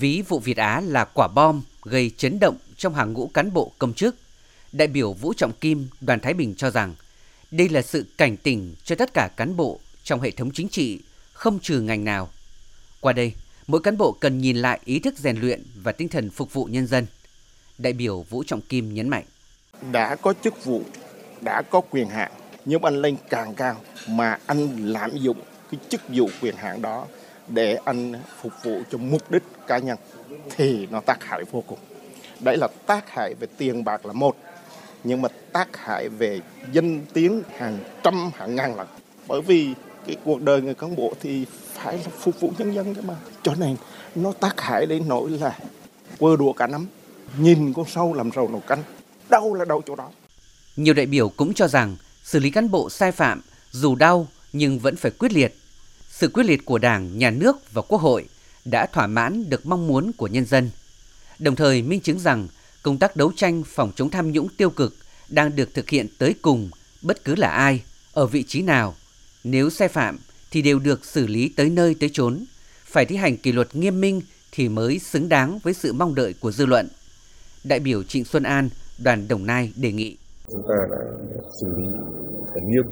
Ví vụ Việt Á là quả bom gây chấn động trong hàng ngũ cán bộ công chức. Đại biểu Vũ Trọng Kim, đoàn Thái Bình cho rằng đây là sự cảnh tỉnh cho tất cả cán bộ trong hệ thống chính trị, không trừ ngành nào. Qua đây, mỗi cán bộ cần nhìn lại ý thức rèn luyện và tinh thần phục vụ nhân dân. Đại biểu Vũ Trọng Kim nhấn mạnh. Đã có chức vụ, đã có quyền hạn, nhưng anh lên càng cao mà anh lạm dụng cái chức vụ quyền hạn đó để anh phục vụ cho mục đích cá nhân thì nó tác hại vô cùng. Đấy là tác hại về tiền bạc là một, nhưng mà tác hại về danh tiếng hàng trăm hàng ngàn lần. Bởi vì cái cuộc đời người cán bộ thì phải là phục vụ nhân dân đấy mà. Cho nên nó tác hại đến nỗi là quơ đùa cả nắm. Nhìn con sâu làm rầu nồi canh, đau là đau chỗ đó. Nhiều đại biểu cũng cho rằng xử lý cán bộ sai phạm dù đau nhưng vẫn phải quyết liệt. Sự quyết liệt của Đảng, Nhà nước và Quốc hội đã thỏa mãn được mong muốn của nhân dân. Đồng thời minh chứng rằng công tác đấu tranh phòng chống tham nhũng tiêu cực đang được thực hiện tới cùng bất cứ là ai, ở vị trí nào. Nếu sai phạm thì đều được xử lý tới nơi tới chốn, phải thi hành kỷ luật nghiêm minh thì mới xứng đáng với sự mong đợi của dư luận. Đại biểu Trịnh Xuân An, đoàn Đồng Nai đề nghị. Chúng ta đã xử lý phải nghiêm,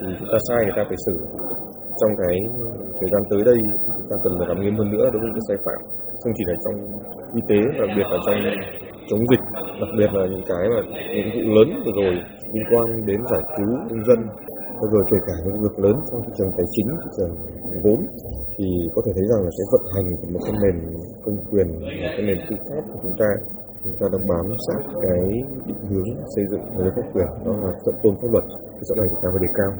thì chúng ta sai người ta phải xử. Trong cái thời gian tới đây thì chúng ta cần phải làm nghiêm hơn nữa đối với những sai phạm, không chỉ là trong y tế, đặc biệt là trong chống dịch, đặc biệt là những cái mà những vụ lớn vừa rồi liên quan đến giải cứu công dân rồi kể cả những việc lớn trong thị trường tài chính, thị trường vốn thì có thể thấy rằng là sẽ vận hành của một cái nền công quyền, một cái nền tư pháp của chúng ta. Chúng ta đang bám sát cái định hướng xây dựng nhà nước pháp quyền đó là thượng tôn pháp luật. Thì chỗ này chúng ta phải đề cao.